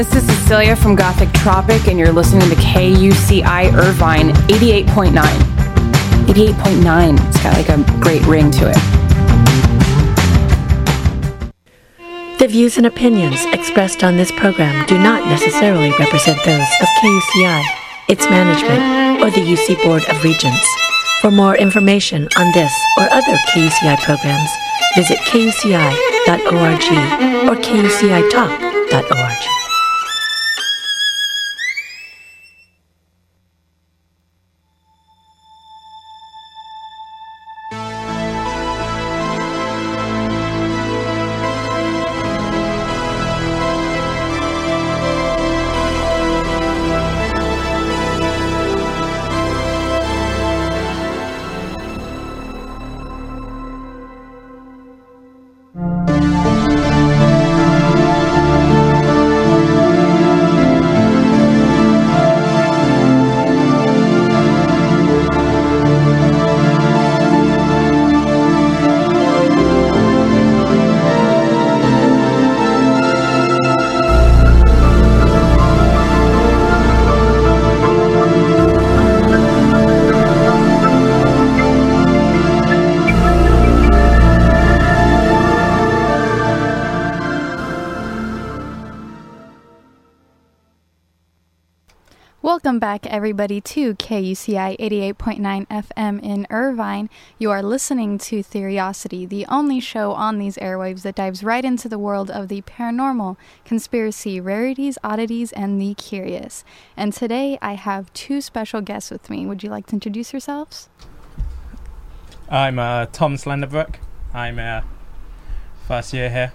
This is Cecilia from Gothic Tropic, and you're listening to KUCI Irvine 88.9. 88.9. It's got like a great ring to it. The views and opinions expressed on this program do not necessarily represent those of KUCI, its management, or the UC Board of Regents. For more information on this or other KUCI programs, visit kuci.org or kucitalk.org. everybody, to KUCI 88.9 FM in Irvine. You are listening to Theriosity, the only show on these airwaves that dives right into the world of the paranormal, conspiracy, rarities, oddities, and the curious. And today I have two special guests with me. Would you like to introduce yourselves? I'm uh, Tom Slenderbrook. I'm uh, first year here.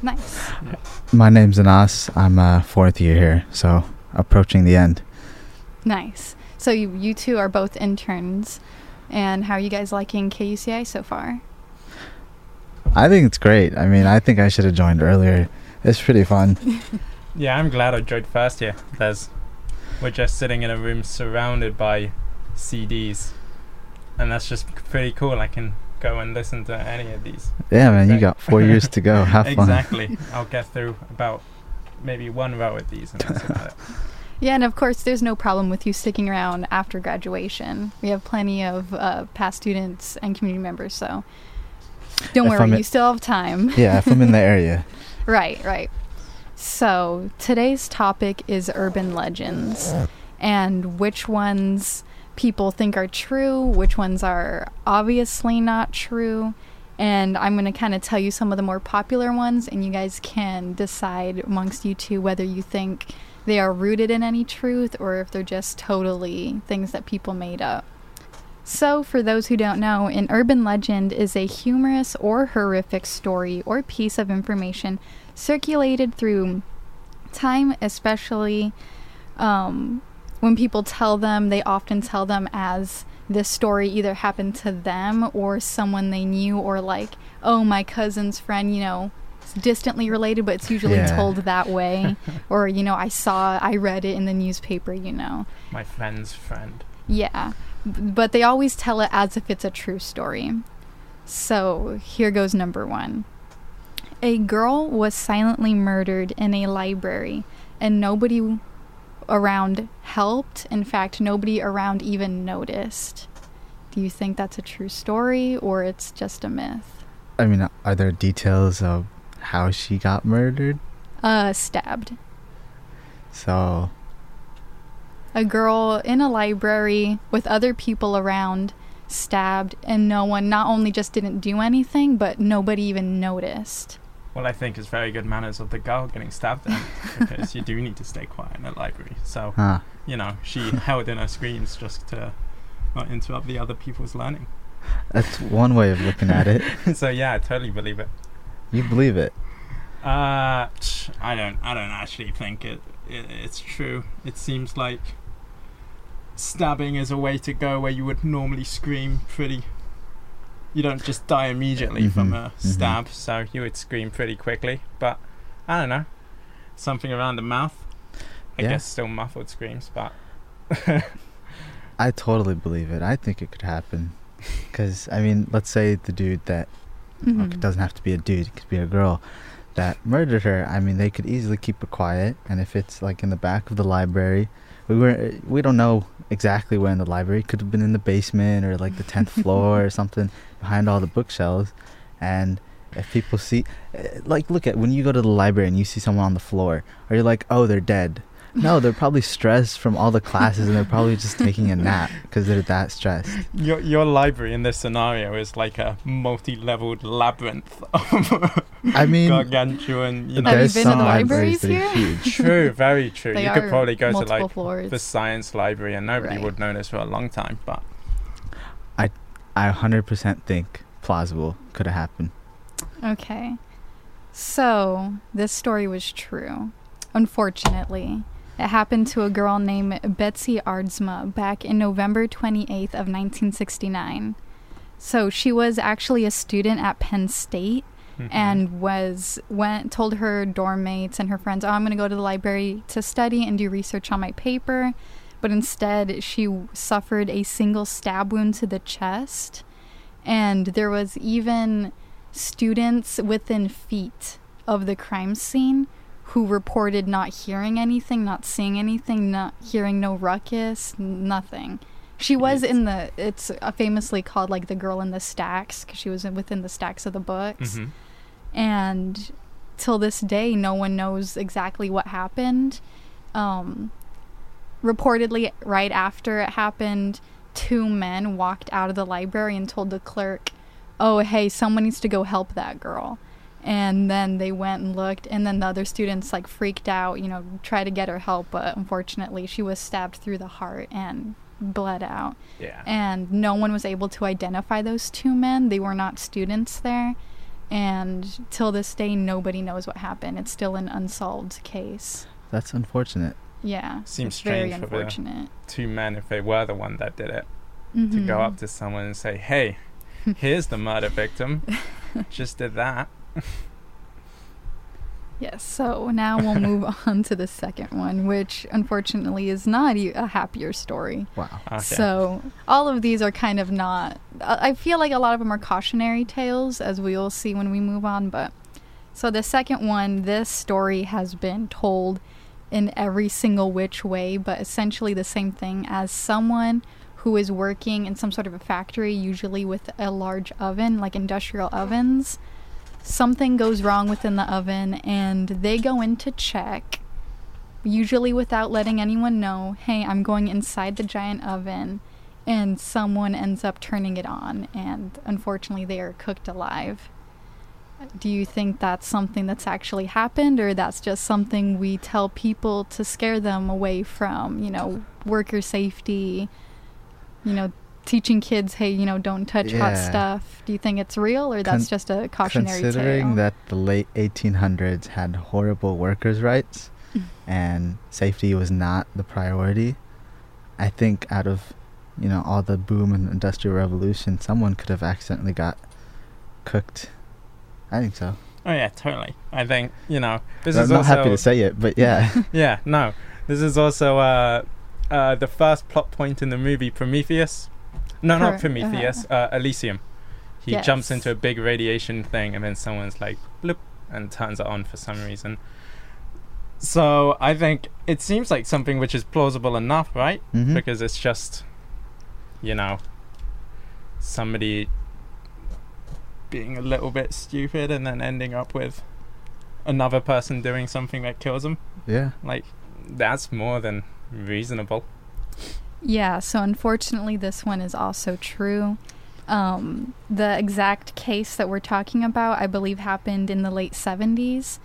Nice. My name's Anas. I'm a fourth year here, so approaching the end. Nice. So you, you two are both interns. And how are you guys liking KUCI so far? I think it's great. I mean, I think I should have joined earlier. It's pretty fun. Yeah, I'm glad I joined first year. There's, we're just sitting in a room surrounded by CDs, and that's just pretty cool. I can go and listen to any of these. Yeah, man, you got four years to go. Have fun. exactly. I'll get through about maybe one row of these, and that's about it. Yeah, and of course, there's no problem with you sticking around after graduation. We have plenty of uh, past students and community members, so don't If worry, I'm you still have time. Yeah, if I'm in the area. Right, right. So today's topic is urban legends and which ones people think are true, which ones are obviously not true. And I'm going to kind of tell you some of the more popular ones, and you guys can decide amongst you two whether you think they are rooted in any truth or if they're just totally things that people made up. So, for those who don't know, an urban legend is a humorous or horrific story or piece of information circulated through time, especially um, when people tell them, they often tell them as this story either happened to them or someone they knew, or like, oh, my cousin's friend, you know, it's distantly related, but it's usually Yeah. told that way. or, you know, I saw, I read it in the newspaper, you know. My friend's friend. Yeah, but they always tell it as if it's a true story. So here goes number one. A girl was silently murdered in a library, and nobody around helped. In fact, nobody around even noticed. Do you think that's a true story or it's just a myth? I mean, are there details of how she got murdered? Uh, stabbed. So, A girl in a library with other people around stabbed, and no one not only just didn't do anything, but nobody even noticed. Well, I think it's very good manners of the girl getting stabbed then, because you do need to stay quiet in a library. So, huh. you know, she held in her screams just to not interrupt the other people's learning. That's one way of looking at it. so yeah, I totally believe it. You believe it. Uh, I don't. I don't actually think it, it. It's true. It seems like stabbing is a way to go where you would normally scream pretty. You don't just die immediately from Mhm, a mhm. stab, so you would scream pretty quickly. But I don't know, something around the mouth. I Yeah. guess still muffled screams, but I totally believe it. I think it could happen. Because, I mean, let's say the dude that Mhm. okay, it doesn't have to be a dude, it could be a girl, that murdered her, I mean, they could easily keep it quiet. And if it's like in the back of the library, we were we don't know exactly where in the library. Could have been in the basement or like the tenth floor or something behind all the bookshelves. And if people see, eh, like, look at when you go to the library and you see someone on the floor, are you like, oh, they're dead? No, they're probably stressed from all the classes and they're probably just taking a nap because they're that stressed. Your your library in this scenario is like a multi-leveled labyrinth of I mean, gargantuan. You know, Have you there's been to some the libraries libraries here? huge. true, very true. They you could probably go to like floors. the science library and nobody Right. would notice for a long time. But I 100% think plausible could have happened. Okay. So, this story was true. Unfortunately, it happened to a girl named Betsy Aardsma back in November 28th of 1969. So, she was actually a student at Penn State Mhm. and was went told her dorm mates and her friends, "Oh, I'm going to go to the library to study and do research on my paper." But instead, she suffered a single stab wound to the chest, and there was even students within feet of the crime scene who reported not hearing anything, not seeing anything, not hearing no ruckus, nothing. She was in the. It's famously called like the girl in the stacks because she was in, within the stacks of the books Mhm. and till this day no one knows exactly what happened um reportedly right after it happened two men walked out of the library and told the clerk oh hey someone needs to go help that girl and then they went and looked and then the other students like freaked out you know tried to get her help but unfortunately she was stabbed through the heart and bled out yeah. and no one was able to identify those two men. They were not students there, and till this day, nobody knows what happened. It's still an unsolved case. That's unfortunate. Yeah, Seems it's very strange for the- unfortunate. Two men, if they were the one that did it, to go Mhm. up to someone and say, "Hey, here's the murder victim. Just did that." Yes. So now we'll move on to the second one, which unfortunately is not a happier story. Wow. Okay. So all of these are kind of not. I I feel like a lot of them are cautionary tales, as we will see when we move on. But so the second one, this story has been told in every single which way, but essentially the same thing as someone who is working in some sort of a factory, usually with a large oven, like industrial ovens. Something goes wrong within the oven, and they go in to check usually without letting anyone know, hey, I'm going inside the giant oven, and someone ends up turning it on, and unfortunately, they are cooked alive. Do you think that's something that's actually happened, or that's just something we tell people to scare them away from, you know, worker safety, you know, teaching kids, hey, you know, don't touch hot stuff? Do you think it's real, or that's Con- just a cautionary thing? Considering tale? that the late 1800s had horrible workers' rights Mm. and safety was not the priority, I think out of you know all the boom and industrial revolution, someone could have accidentally got cooked. I think so. Oh yeah, totally. I think you know this I'm is not also happy to say it, but yeah. yeah no. This is also uh, uh, the first plot point in the movie Prometheus. No, not Correct, Prometheus. Uh, Elysium. He jumps into a big radiation thing, and then someone's like bloop and turns it on for some reason. So I think it seems like something which is plausible enough, right? Mhm. Because it's just, you know, somebody being a little bit stupid and then ending up with another person doing something that kills them. yeah. Like, that's more than reasonable. Yeah, so unfortunately, this one is also true. Um, the exact case that we're talking about, I believe, happened in the late 70s,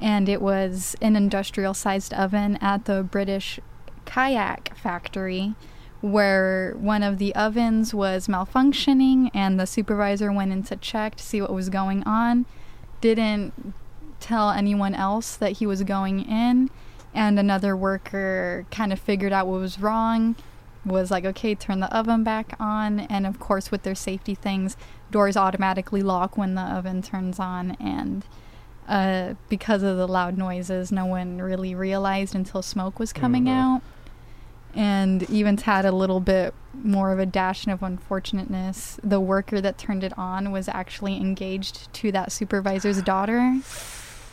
and it was an industrial sized oven at the British kayak factory where one of the ovens was malfunctioning, and the supervisor went in to check to see what was going on. Didn't tell anyone else that he was going in, and another worker kind of figured out what was wrong was like okay turn the oven back on and of course with their safety things doors automatically lock when the oven turns on and uh, because of the loud noises no one really realized until smoke was coming Mhm. out and even to add a little bit more of a dash of unfortunateness the worker that turned it on was actually engaged to that supervisor's daughter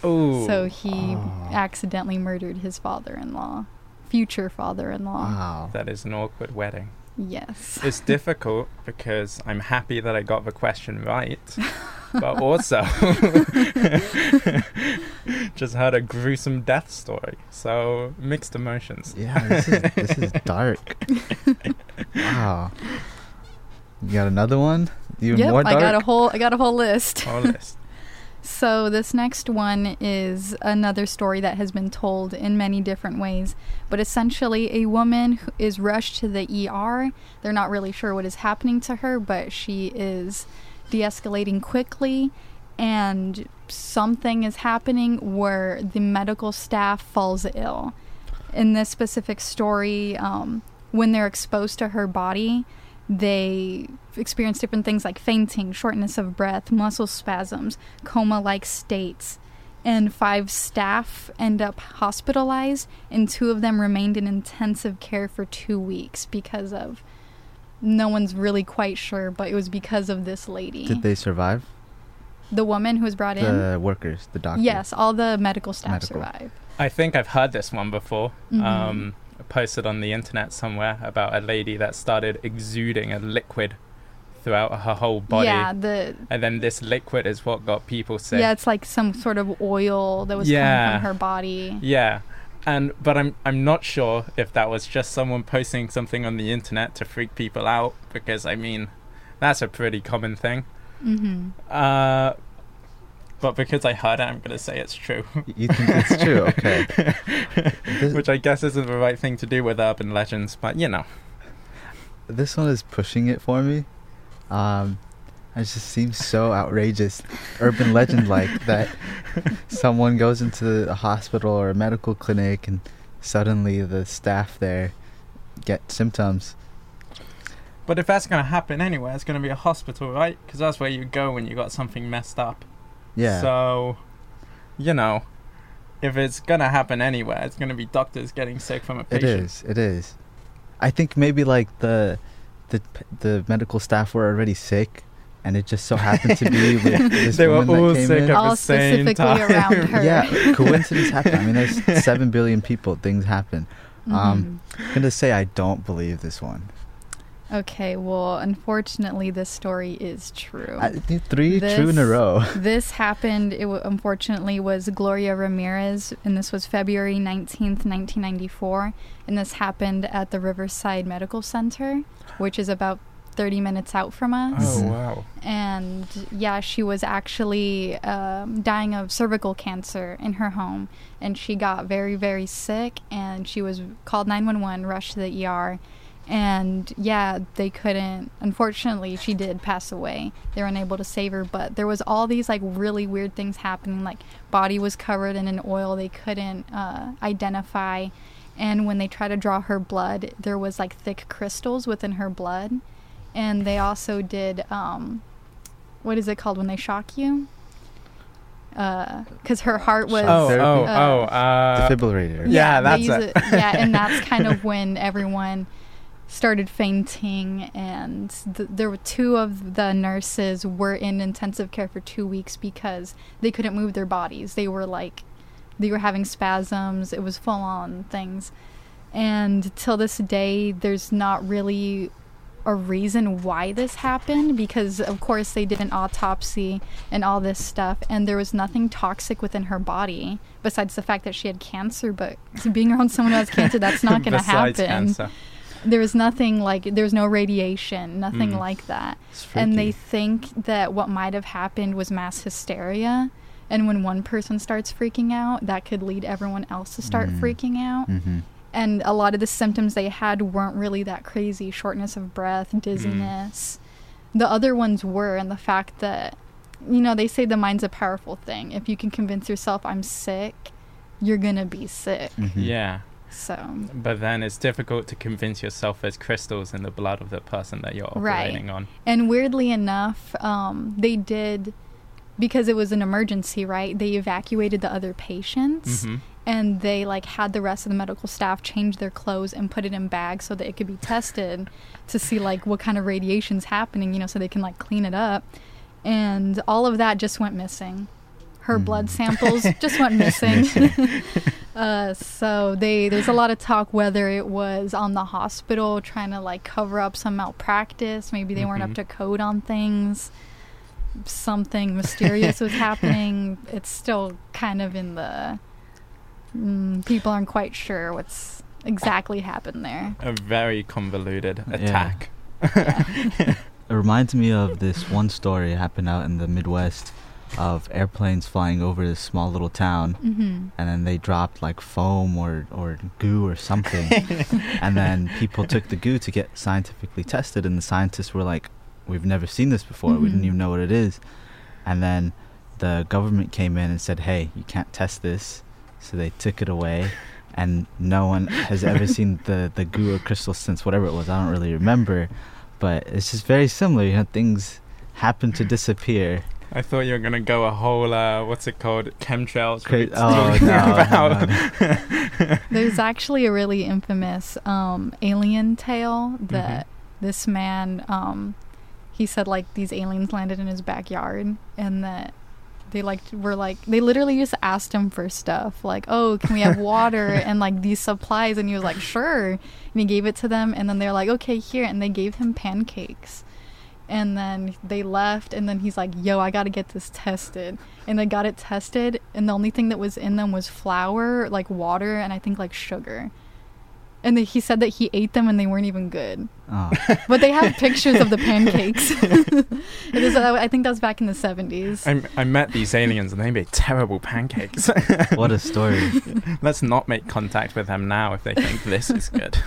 Oh. So he Oh. accidentally murdered his father-in-law, future father-in-law. Wow. That is an awkward wedding. Yes. It's difficult because I'm happy that I got the question right, but also just had a gruesome death story. So mixed emotions. Yeah, this is this is dark. wow. You got another one? Even yep, more I got a whole I got a whole list. All this. So, this next one is another story that has been told in many different ways. But essentially, a woman is rushed to the ER. They're not really sure what is happening to her, but she is de escalating quickly, and something is happening where the medical staff falls ill. In this specific story, um, when they're exposed to her body, they experience different things like fainting, shortness of breath, muscle spasms, coma like states. And five staff end up hospitalized, and two of them remained in intensive care for two weeks because of no one's really quite sure, but it was because of this lady. Did they survive? the woman who was brought in? The workers, the doctors. Yes, all the medical staff Medical. survived. I think I've heard this one before. Mhm. Um, posted on the internet somewhere about a lady that started exuding a liquid throughout her whole body. Yeah, the And then this liquid is what got people sick. yeah, it's like some sort of oil that was Yeah. coming from her body. Yeah. And but I'm I'm not sure if that was just someone posting something on the internet to freak people out because I mean that's a pretty common thing. Mm-hmm. Uh but because I heard it, I'm gonna say it's true. You think it's true? Okay. This, Which I guess isn't the right thing to do with urban legends, but you know. this one is pushing it for me. Um, it just seems so outrageous, urban legend like that. Someone goes into a hospital or a medical clinic, and suddenly the staff there get symptoms. But if that's gonna happen anywhere, it's gonna be a hospital, right? Because that's where you go when you got something messed up. Yeah. So, you know, if it's gonna happen anywhere, it's gonna be doctors getting sick from a patient. is. It is. I think maybe like the the the medical staff were already sick, and it just so happened to be with this They were woman all that came sick in. at All the same specifically time. around her. Yeah, coincidence happen. I mean, there's seven billion people. Things happen. Um, Mhm. I'm gonna say I don't believe this one. Okay, well, unfortunately, this story is true. I, th- three true in a row. this happened, it w- unfortunately, was Gloria Ramirez, and this was February 19th, 1994. And this happened at the Riverside Medical Center, which is about 30 minutes out from us. Oh Mhm. wow. and yeah, she was actually um, dying of cervical cancer in her home, and she got very, very sick, and she was called 911, rushed to the ER, and yeah, they couldn't. Unfortunately, she did pass away. They were unable to save her, but there was all these like really weird things happening. Like body was covered in an oil they couldn't uh, identify, and when they tried to draw her blood, there was like thick crystals within her blood and they also did um, what is it called when they shock you? Because her heart was Oh, Therapy? oh, Uh, oh, uh, Defibrillator. Yeah, they that's use it. yeah, and that's kind of when everyone started fainting, and th- there were two of the nurses were in intensive care for two weeks because they couldn't move their bodies. They were like, they were having spasms. It was full on things, and till this day, there's not really a reason why this happened because of course they did an autopsy and all this stuff and there was nothing toxic within her body besides the fact that she had cancer but being around someone who has cancer that's not going to happen cancer. There was nothing like there was no radiation nothing Mm. like that. And they think that what might have happened was mass hysteria. And when one person starts freaking out that could lead everyone else to start Mm. freaking out. Mhm. and a lot of the symptoms they had weren't really that crazy. Shortness of breath dizziness. The other ones were and the fact that you know they say the mind's a powerful thing. If you can convince yourself i'm sick you're gonna be sick. Mhm. Yeah, so but then it's difficult to convince yourself there's crystals in the blood of the person that you're Right. operating on. and weirdly enough um, they did because it was an emergency right they evacuated the other patients hmm and they like had the rest of the medical staff change their clothes and put it in bags so that it could be tested to see like what kind of radiation's happening you know so they can like clean it up and all of that just went missing her blood samples just went missing. uh, so they there's a lot of talk whether it was on the hospital trying to like cover up some malpractice. Maybe they weren't up Mhm. to code on things. Something mysterious was happening. It's still kind of in the. Mm, people aren't quite sure what's exactly happened there. A very convoluted Yeah. attack. It reminds me of this one story happened out in the Midwest of airplanes flying over this small little town hmm and then they dropped like foam or, or goo or something. And then people took the goo to get scientifically tested and the scientists were like we've never seen this before. We didn't Mhm. even know what it is. And then the government came in and said hey you can't test this. So they took it away and no one has ever seen the, the goo or crystal since whatever it was. I don't really remember but it's just very similar. You know things happen to disappear I thought you were gonna go a whole uh, what's it called? Chemtrails. Cra- route oh, talking no, no, about- There's actually a really infamous um, alien tale Mm-hmm. that this man, um, he said like these aliens landed in his backyard and that they like were like they literally just asked him for stuff like oh can we have water and like these supplies? And he was like sure. And he gave it to them and then they're like okay here. And they gave him pancakes and then they left and then he's like yo i gotta get this tested. And they got it tested and the only thing that was in them was flour like water and i think like sugar. And then he said that he ate them and they weren't even good. Oh, but they have pictures of the pancakes. It is uh, i think that was back in the 70s I, I met these aliens and they made terrible pancakes. what a story. Let's not make contact with them now if they think this is good.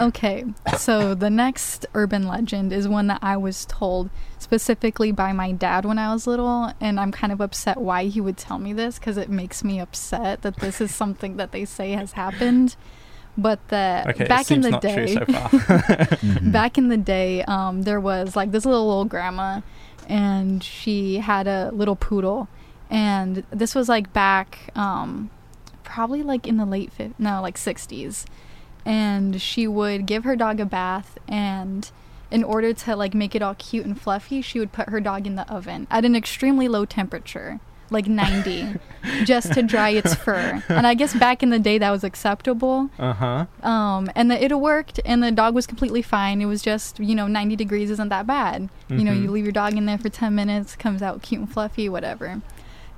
Okay, so the next urban legend is one that I was told specifically by my dad when I was little, and I'm kind of upset why he would tell me this because it makes me upset that this is something that they say has happened. But that Okay, back it seems in the not true day, so far. Back in the day, um, there was like this little old grandma, and she had a little poodle, and this was like back, um, probably like in the late fif- no, like sixties, and she would give her dog a bath, and in order to like make it all cute and fluffy, she would put her dog in the oven at an extremely low temperature. Like 90, just to dry its fur. And I guess back in the day that was acceptable uh huh. um, and the, it worked, and the dog was completely fine. It was just, you know, 90 degrees isn't that bad. You know, you Mhm. leave your dog in there for 10 minutes, comes out cute and fluffy, whatever.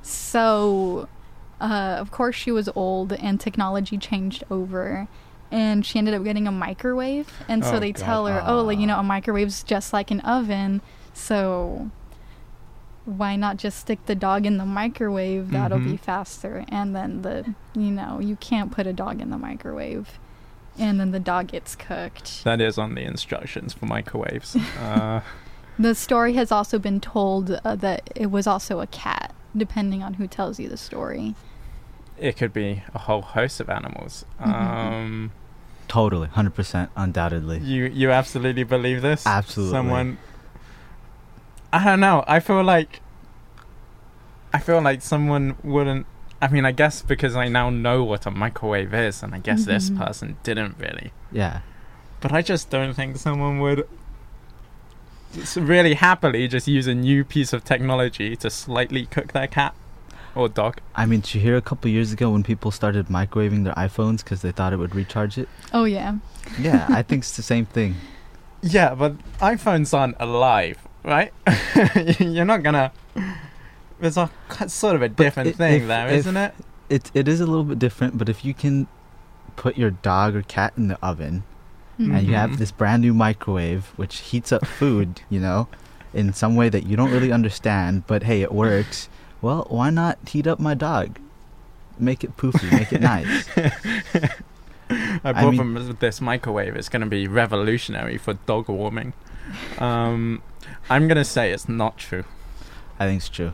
So, uh, of course, she was old, and technology changed over. And she ended up getting a microwave. And so Oh, they God. tell her, oh, like, you know, a microwave's just like an oven. So, why not just stick the dog in the microwave? That'll be Mhm. faster. And then the, you know, you can't put a dog in the microwave. And then the dog gets cooked. That is on the instructions for microwaves. Uh, The story has also been told uh, that it was also a cat, depending on who tells you the story. It could be a whole host of animals. Mhm. Um, Totally, hundred percent, undoubtedly. you you absolutely believe this? Absolutely. Someone. I don't know. I feel like. I feel like someone wouldn't. I mean, I guess because I now know what a microwave is, and I guess this Mhm. person didn't really. Yeah, But I just don't think someone would really happily just use a new piece of technology to slightly cook their cat Oh, or dog. I mean, did you hear a couple years ago when people started microwaving their iPhones because they thought it would recharge it? Oh, yeah. Yeah, I think it's the same thing. Yeah, but iPhones aren't alive, right? You're not gonna. It's a sort of a different i- thing if- there, if- isn't it? It it is a little bit different, but if you can put your dog or cat in the oven hmm. and you have mm-hmm. this brand new microwave which heats up food, you know, in some way that you don't really understand, but hey, it works. Well, why not heat up my dog? Make it poofy, make it nice. I I bought mean- them with this microwave. It's going to be revolutionary for dog warming. Um, I'm going to say it's not true. I think it's true.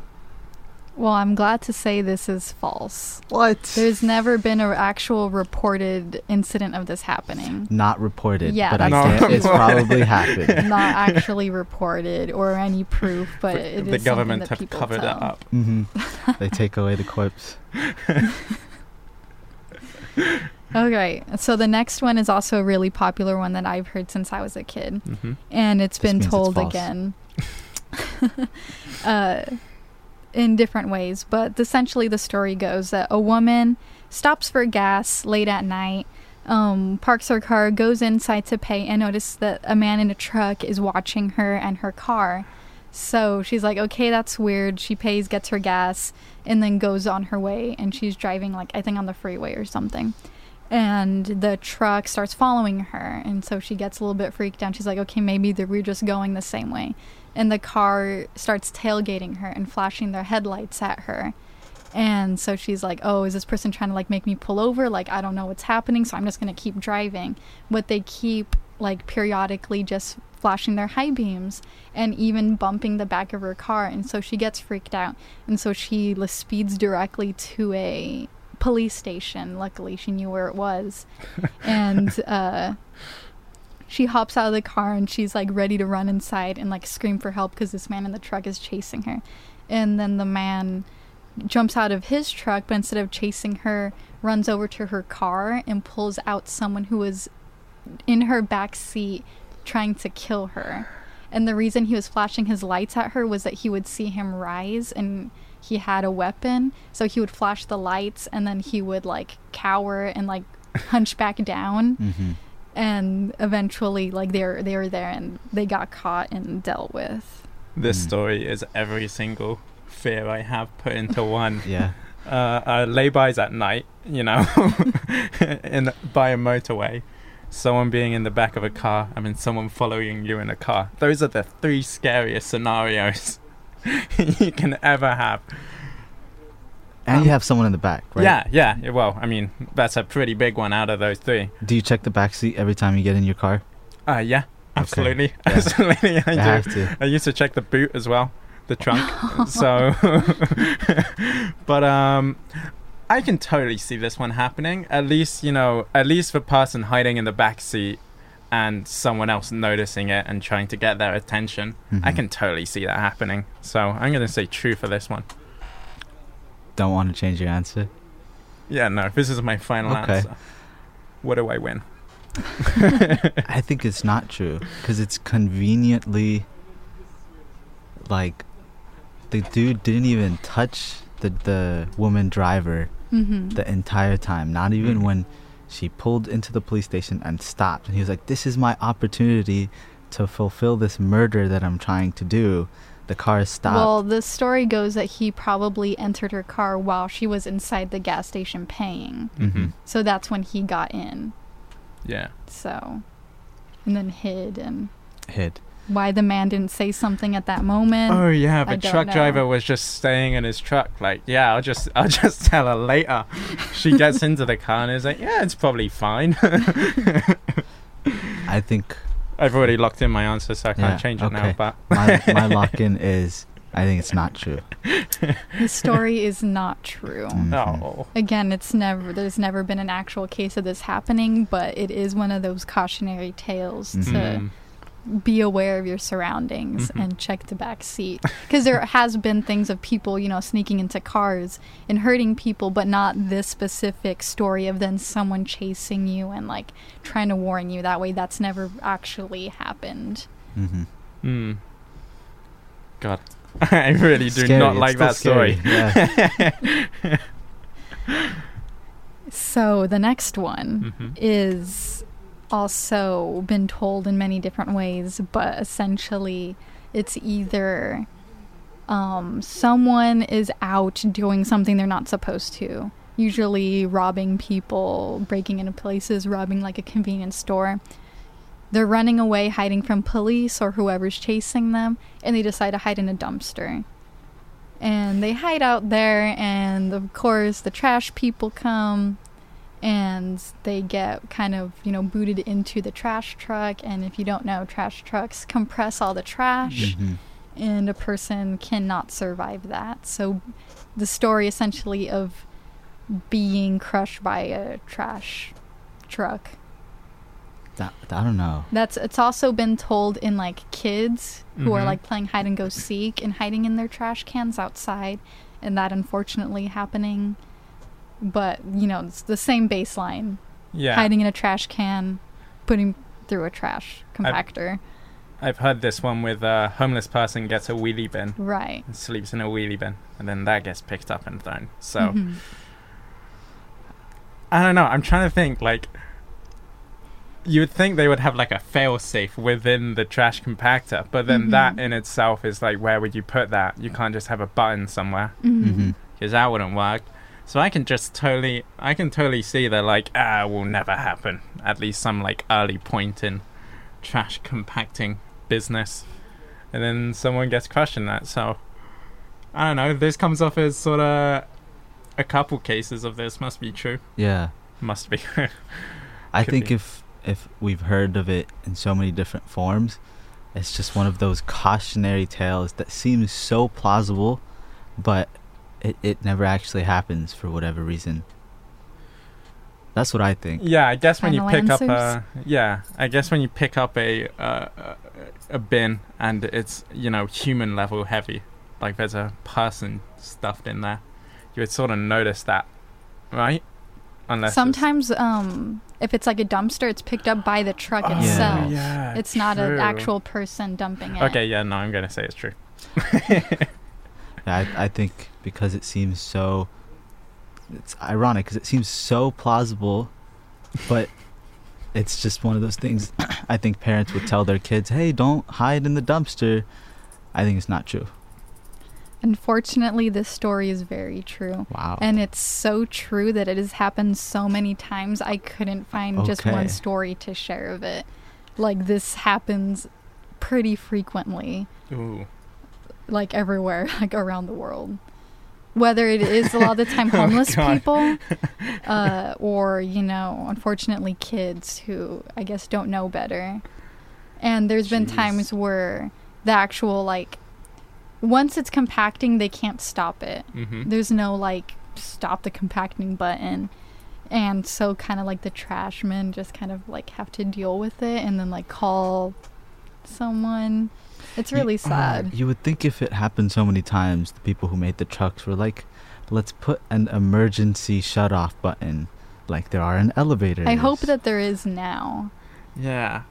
Well, I'm glad to say this is false. What? There's never been an actual reported incident of this happening. not reported, Yeah, but I that's- can't. It's probably happened. Not actually reported or any proof, but it is the government something that have people covered tell. it up. hmm they take away the corpse. Okay, so the next one is also a really popular one that I've heard since I was a kid, hmm and it's This been means it's told again. uh, in different ways, but essentially the story goes that a woman stops for gas late at night, um, parks her car, goes inside to pay, and notices that a man in a truck is watching her and her car. So she's like, okay, that's weird. She pays, gets her gas, and then goes on her way. And she's driving, like, I think on the freeway or something. And the truck starts following her. And so she gets a little bit freaked out. She's like, okay, maybe we're just going the same way. And the car starts tailgating her and flashing their headlights at her. And so she's like, oh, is this person trying to like make me pull over? Like, I don't know what's happening, so I'm just going to keep driving. But they keep like periodically just flashing their high beams and even bumping the back of her car. And so she gets freaked out. And so she speeds directly to a police station. Luckily, she knew where it was. and, uh, she hops out of the car and she's like ready to run inside and like scream for help because this man in the truck is chasing her. And then the man jumps out of his truck, but instead of chasing her, runs over to her car and pulls out someone who was in her back seat trying to kill her. And the reason he was flashing his lights at her was that he would see him rise and he had a weapon. So he would flash the lights and then he would like cower and like hunch back down. hmm And eventually, like they're they were there and they got caught and dealt with. This Mm. story is every single fear I have put into one. Yeah. uh, uh, laybys at night, you know, in by a motorway, someone being in the back of a car, I mean, someone following you in a car. Those are the three scariest scenarios you can ever have. And you have someone in the back, right? Yeah, yeah. Well, I mean, that's a pretty big one out of those three. Do you check the back seat every time you get in your car? Uh, yeah, absolutely, Yeah. absolutely. I You do. have to. I used to check the boot as well, the trunk. so, but um, I can totally see this one happening. At least you know, at least the person hiding in the back seat and someone else noticing it and trying to get their attention. I Mhm. can totally see that happening. So I'm gonna say true for this one. Don't want to change your answer. Yeah, no, this is my final Okay. answer. What do I win? I think it's not true because it's conveniently like the dude didn't even touch the the woman driver Mm-hmm. the entire time. Not even Mhm. when she pulled into the police station and stopped. And he was like, "This is my opportunity to fulfill this murder that I'm trying to do." The car is stopped. Well, the story goes that he probably entered her car while she was inside the gas station paying. hmm So that's when he got in. Yeah. So, and then hid, and Hid. why the man didn't say something at that moment. Oh yeah, I the truck know. driver was just staying in his truck. Like, yeah, I'll just, I'll just tell her later. She gets into the car and is like, yeah, it's probably fine. I think I've already locked in my answer, so I can't Yeah, change it now. But my my lock in is I think it's not true. The story is not true. No, Again, it's never there's never been an actual case of this happening, but it is one of those cautionary tales Mhm. to. Be aware of your surroundings Mhm. and check the back seat because there has been things of people you know sneaking into cars and hurting people but not this specific story of then someone chasing you and like trying to warn you that way that's never actually happened mm-hmm. Mm. God, I really do Scary, not like still that story. Yeah. so the next one Mhm. is also been told in many different ways, but essentially it's either um, someone is out doing something they're not supposed to, usually robbing people, breaking into places, robbing like a convenience store. They're running away, hiding from police or whoever's chasing them, and they decide to hide in a dumpster. And they hide out there, and of course, the trash people come and they get kind of, you know, booted into the trash truck. And if you don't know, trash trucks compress all the trash, Mhm. and a person cannot survive that. So, the story essentially of being crushed by a trash truck. That, I don't know. That's it's also been told in like kids who are Mhm. like playing hide and go seek and hiding in their trash cans outside, and that unfortunately happening. But you know, it's the same baseline: Yeah, hiding in a trash can, putting through a trash compactor. I've heard this one with a homeless person gets a wheelie bin Right. and sleeps in a wheelie bin, and then that gets picked up and thrown. So Mhm. I don't know. I'm trying to think. Like, you would think they would have like a fail safe within the trash compactor, but then that Mhm. in itself is like, where would you put that? You can't just have a button somewhere Mhm. Mm-hmm. because that wouldn't work. So I can just totally, I can totally see that like, ah, will never happen. At least some like early point in trash compacting business, and then someone gets crushed in that. So I don't know. This comes off as sort of a couple cases of this must be true. Yeah. Must be. I think be. if if we've heard of it in so many different forms, it's just one of those cautionary tales that seems so plausible, but it, it never actually happens for whatever reason. That's what I think. Yeah, I guess when you Final pick up a yeah, I guess when you pick up a uh, a- a bin and it's you know human level heavy, like there's a person stuffed in there, you would sort of notice that, right? Unless Sometimes, um, if it's like a dumpster, it's picked up by the truck Oh, itself. yeah, it's not an actual person dumping it. Okay, yeah, no, I'm gonna say it's true. Yeah, I, I think because it seems so. It's ironic because it seems so plausible, but it's just one of those things. I think parents would tell their kids, "Hey, don't hide in the dumpster." I think it's not true. Unfortunately, this story is very true. Wow. And it's so true that it has happened so many times. I couldn't find just one story to share of it. Like, this happens pretty frequently, Ooh, like everywhere, like around the world. Whether it is a lot of the time Oh, homeless God. people, uh, or, you know, unfortunately kids who I guess don't know better. And there's been times where the actual, like, once it's compacting, they can't stop it mm-hmm. there's no like stop the compacting button and so kind of like the trash men just kind of like have to deal with it and then like call someone it's really uh, sad You would think if it happened so many times, the people who made the trucks were like, "Let's put an emergency shut-off button, like there are in elevators." i hope that there is now Yeah,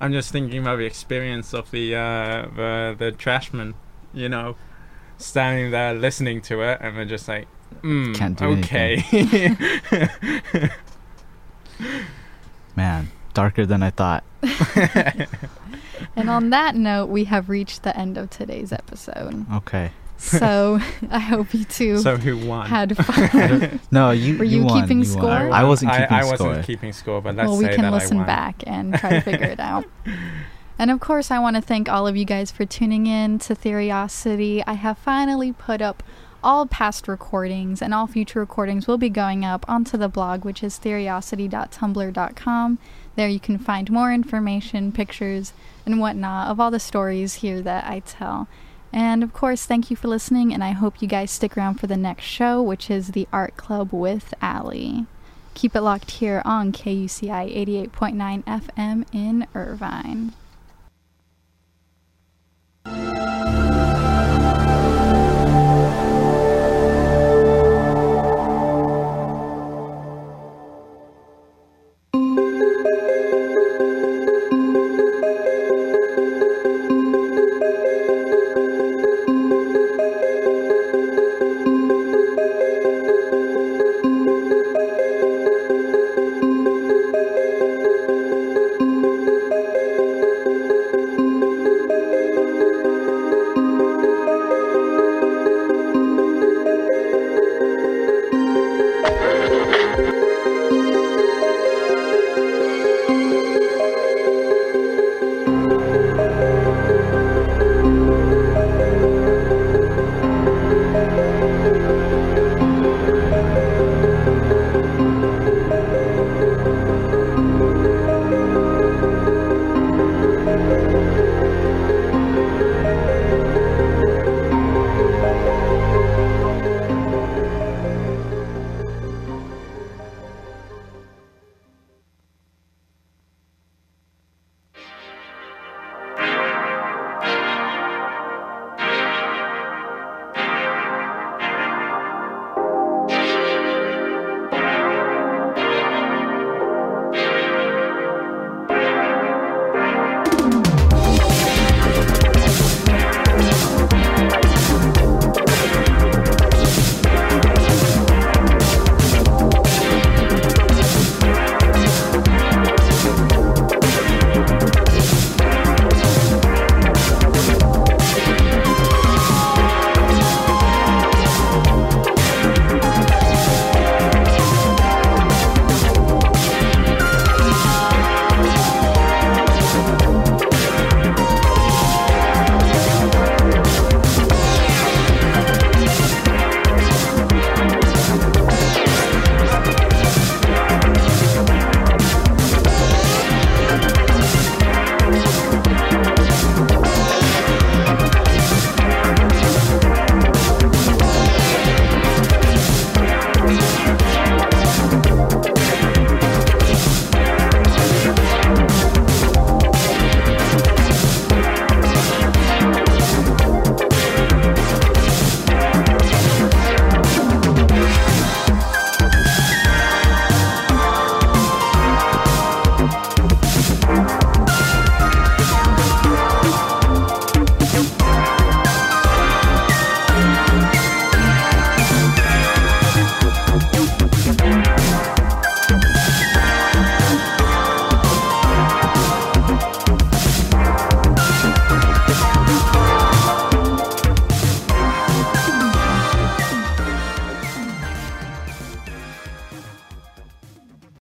I'm just thinking about the experience of the uh, the the trashman, you know, standing there listening to it, and they're just like, mm, Can't do okay. Man, darker than I thought. and on that note we have reached the end of today's episode Okay. so i hope you two so who won? had fun No, you. Were you won, keeping won. score? I wasn't keeping I score. I wasn't keeping score, but let's well, we say can that listen back and try to figure it out. And of course, I want to thank all of you guys for tuning in to Theriosity. I have finally put up all past recordings, and all future recordings will be going up onto the blog, which is theriosity.tumblr.com. There you can find more information, pictures, and whatnot of all the stories here that I tell. And of course, thank you for listening, and I hope you guys stick around for the next show, which is the Art Club with Allie. Keep it locked here on KUCI 88.9 FM in Irvine.